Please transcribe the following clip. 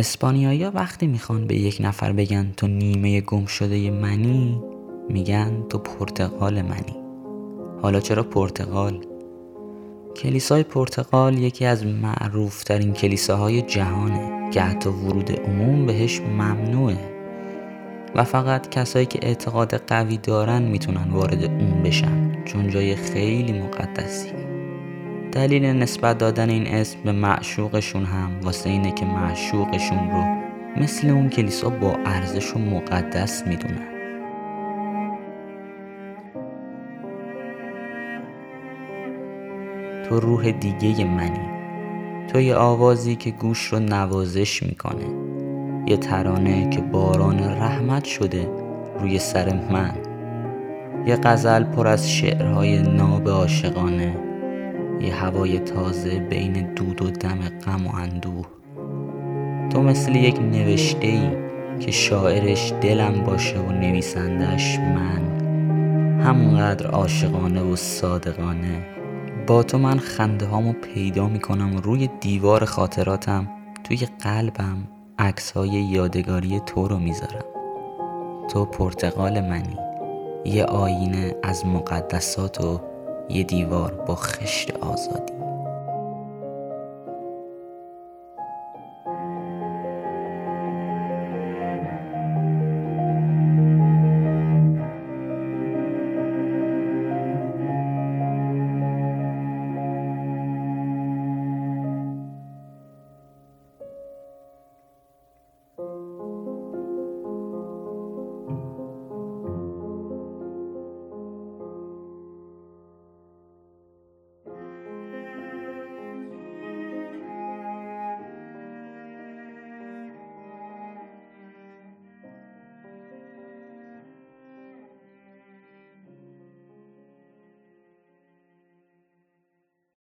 اسپانیایی وقتی می‌خوان به یک نفر بگن تو نیمه گم شده منی میگن تو پرتقال منی. حالا چرا پرتقال؟ کلیسای پرتغال یکی از معروف ترین کلیساهای جهانه که حتی ورود عموم بهش ممنوعه. و فقط کسایی که اعتقاد قوی دارن می‌تونن وارد اون بشن چون جای خیلی مقدسی دلیل نسبت دادن این اسم به معشوقشون هم واسه اینه که معشوقشون رو مثل اون کلیسا با ارزش و مقدس می‌دونن. تو روح دیگه منی. تو یه آوازی که گوش رو نوازش می‌کنه. یه ترانه که باران رحمت شده روی سر من. یه غزل پر از شعرهای ناب عاشقانه. یه هوای تازه بین دود و دم غم و اندوه. تو مثل یک نوشته ای که شاعرش دلم باشه و نویسندش من. همونقدر عاشقانه و صادقانه. با تو من خنده هامو پیدا می‌کنم روی دیوار خاطراتم توی قلبم عکس های یادگاری تو رو می‌ذارم. تو پرتقال منی یه آینه از مقدسات و یه دیوار با خشت آزادی.